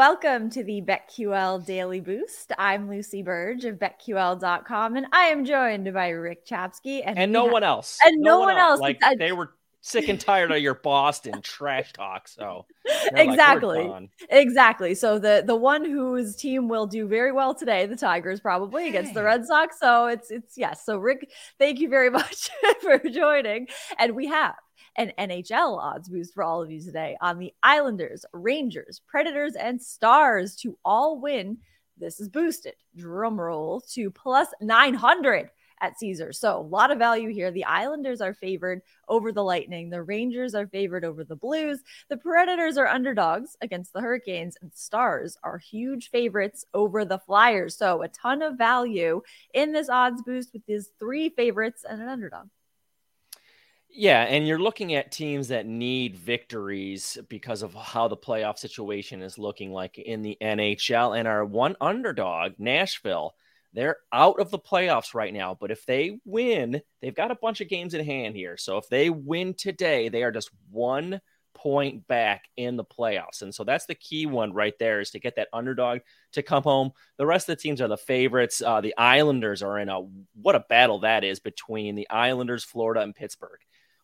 Welcome to the BetQL Daily Boost. I'm Lucy Burdge of BetQL.com, and I am joined by Rick Chapsky and, and no one else. And no, no one, else. else. Like they were sick and tired of your Boston trash talk. So exactly, like, exactly. So the the one whose team will do very well today, the Tigers, probably against the Red Sox. So it's it's yes. So Rick, thank you very much for joining, and we have an NHL odds boost for all of you today on the Islanders, Rangers, Predators, and Stars to all win. This is boosted, drum roll, to plus 900 at Caesar. So a lot of value here. The Islanders are favored over the Lightning. The Rangers are favored over the Blues. The Predators are underdogs against the Hurricanes, and Stars are huge favorites over the Flyers. So a ton of value in this odds boost with these three favorites and an underdog. Yeah, and you're looking at teams that need victories because of how the playoff situation is looking like in the NHL and our one underdog, Nashville. They're out of the playoffs right now, but if they win, they've got a bunch of games in hand here. So if they win today, they are just one point back in the playoffs. And so that's the key one right there is to get that underdog to come home. The rest of the teams are the favorites. Uh, the Islanders are in a what a battle that is between the Islanders, Florida, and Pittsburgh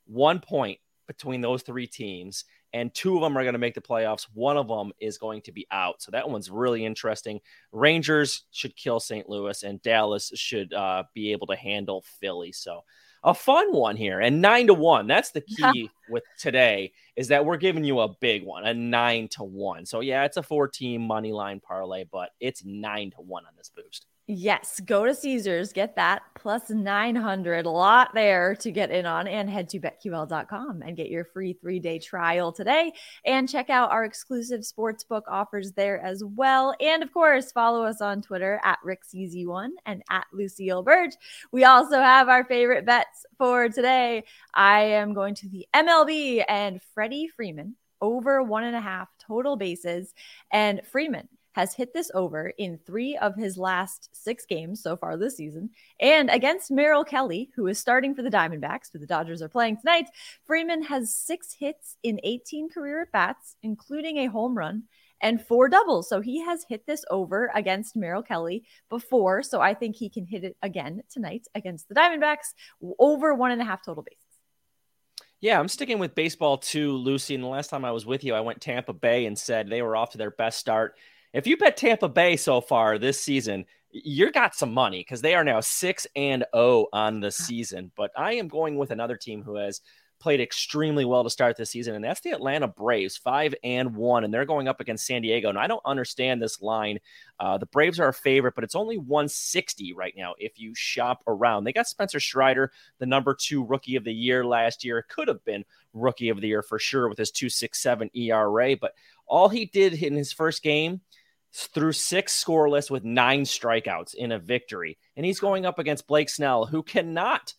one point between those three teams, and two of them are going to make the playoffs. One of them is going to be out. So that one's really interesting. Rangers should kill St. Louis, and Dallas should uh, be able to handle Philly. So a fun one here, and nine to one. That's the key with today is that we're giving you a big one, a nine to one. So yeah, it's a four team money line parlay, but it's nine to one on this boost. Yes, go to Caesars, get that plus 900, a lot there to get in on, and head to betql.com and get your free three day trial today. And check out our exclusive sportsbook offers there as well. And of course, follow us on Twitter at RicksEasy1 and at Lucille Burge. We also have our favorite bets for today. I am going to the MLB and Freddie Freeman over one and a half total bases. And Freeman has hit this over in three of his last six games so far this season. And against Merrill Kelly, who is starting for the Diamondbacks, who the Dodgers are playing tonight, Freeman has six hits in 18 career at bats, including a home run and four doubles. So he has hit this over against Merrill Kelly before. So I think he can hit it again tonight against the Diamondbacks over one and a half total bases. Yeah, I'm sticking with baseball too, Lucy. And the last time I was with you, I went Tampa Bay and said they were off to their best start if you bet Tampa Bay so far this season, you got some money because they are now six and zero oh on the season. But I am going with another team who has played extremely well to start this season, and that's the Atlanta Braves, five and one, and they're going up against San Diego. And I don't understand this line. Uh, the Braves are a favorite, but it's only 160 right now if you shop around. They got Spencer Strider, the number two rookie of the year last year. Could have been rookie of the year for sure with his 267 ERA, but all he did in his first game through six scoreless with nine strikeouts in a victory. And he's going up against Blake Snell, who cannot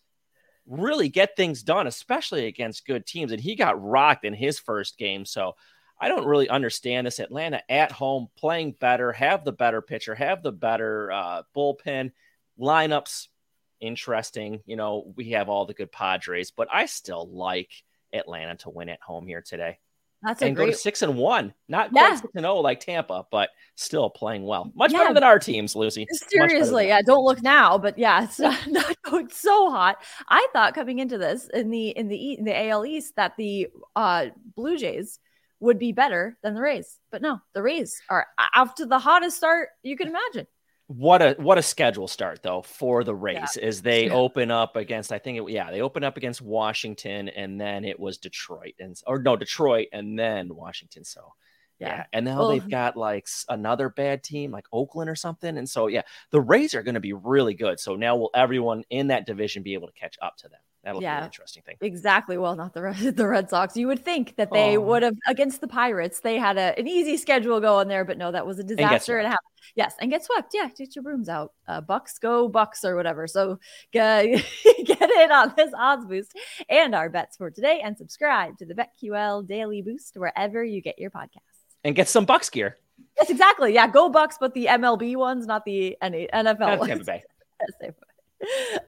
really get things done, especially against good teams. And he got rocked in his first game. So I don't really understand this. Atlanta at home, playing better, have the better pitcher, have the better uh, bullpen lineups. Interesting. You know, we have all the good Padres, but I still like Atlanta to win at home here today. That's and great... go to six and one. Not yeah. quite six and zero oh like Tampa, but still playing well. Much yeah. better than our teams, Lucy. Seriously, yeah. Don't look now, but yeah, it's not, not going so hot. I thought coming into this in the in the in the AL East that the uh, Blue Jays would be better than the Rays. But no, the Rays are to the hottest start you can imagine. What a what a schedule start though for the Rays Yeah. is they Yeah. open up against I think it yeah they open up against Washington and then it was Detroit and or no Detroit and then Washington so yeah, Yeah. and now Well- they've got like another bad team like Oakland or something and so yeah the Rays are going to be really good so now will everyone in that division be able to catch up to them that'll be Yeah. an interesting thing Exactly. Well, not the Red, the Red Sox. You would think that they Aw. would have against the Pirates. They had a, an easy schedule going there, but no, that was a disaster. And happened. Yes, and get swept. Yeah, get your brooms out. Uh, Bucks go Bucks or whatever. So get get in on this odds boost and our bets for today, and subscribe to the BetQL Daily Boost wherever you get your podcasts. and get some Bucks gear Yes, exactly. Yeah, go Bucks, but the MLB ones, not the any NFL at ones. Tampa Bay Yes, they would.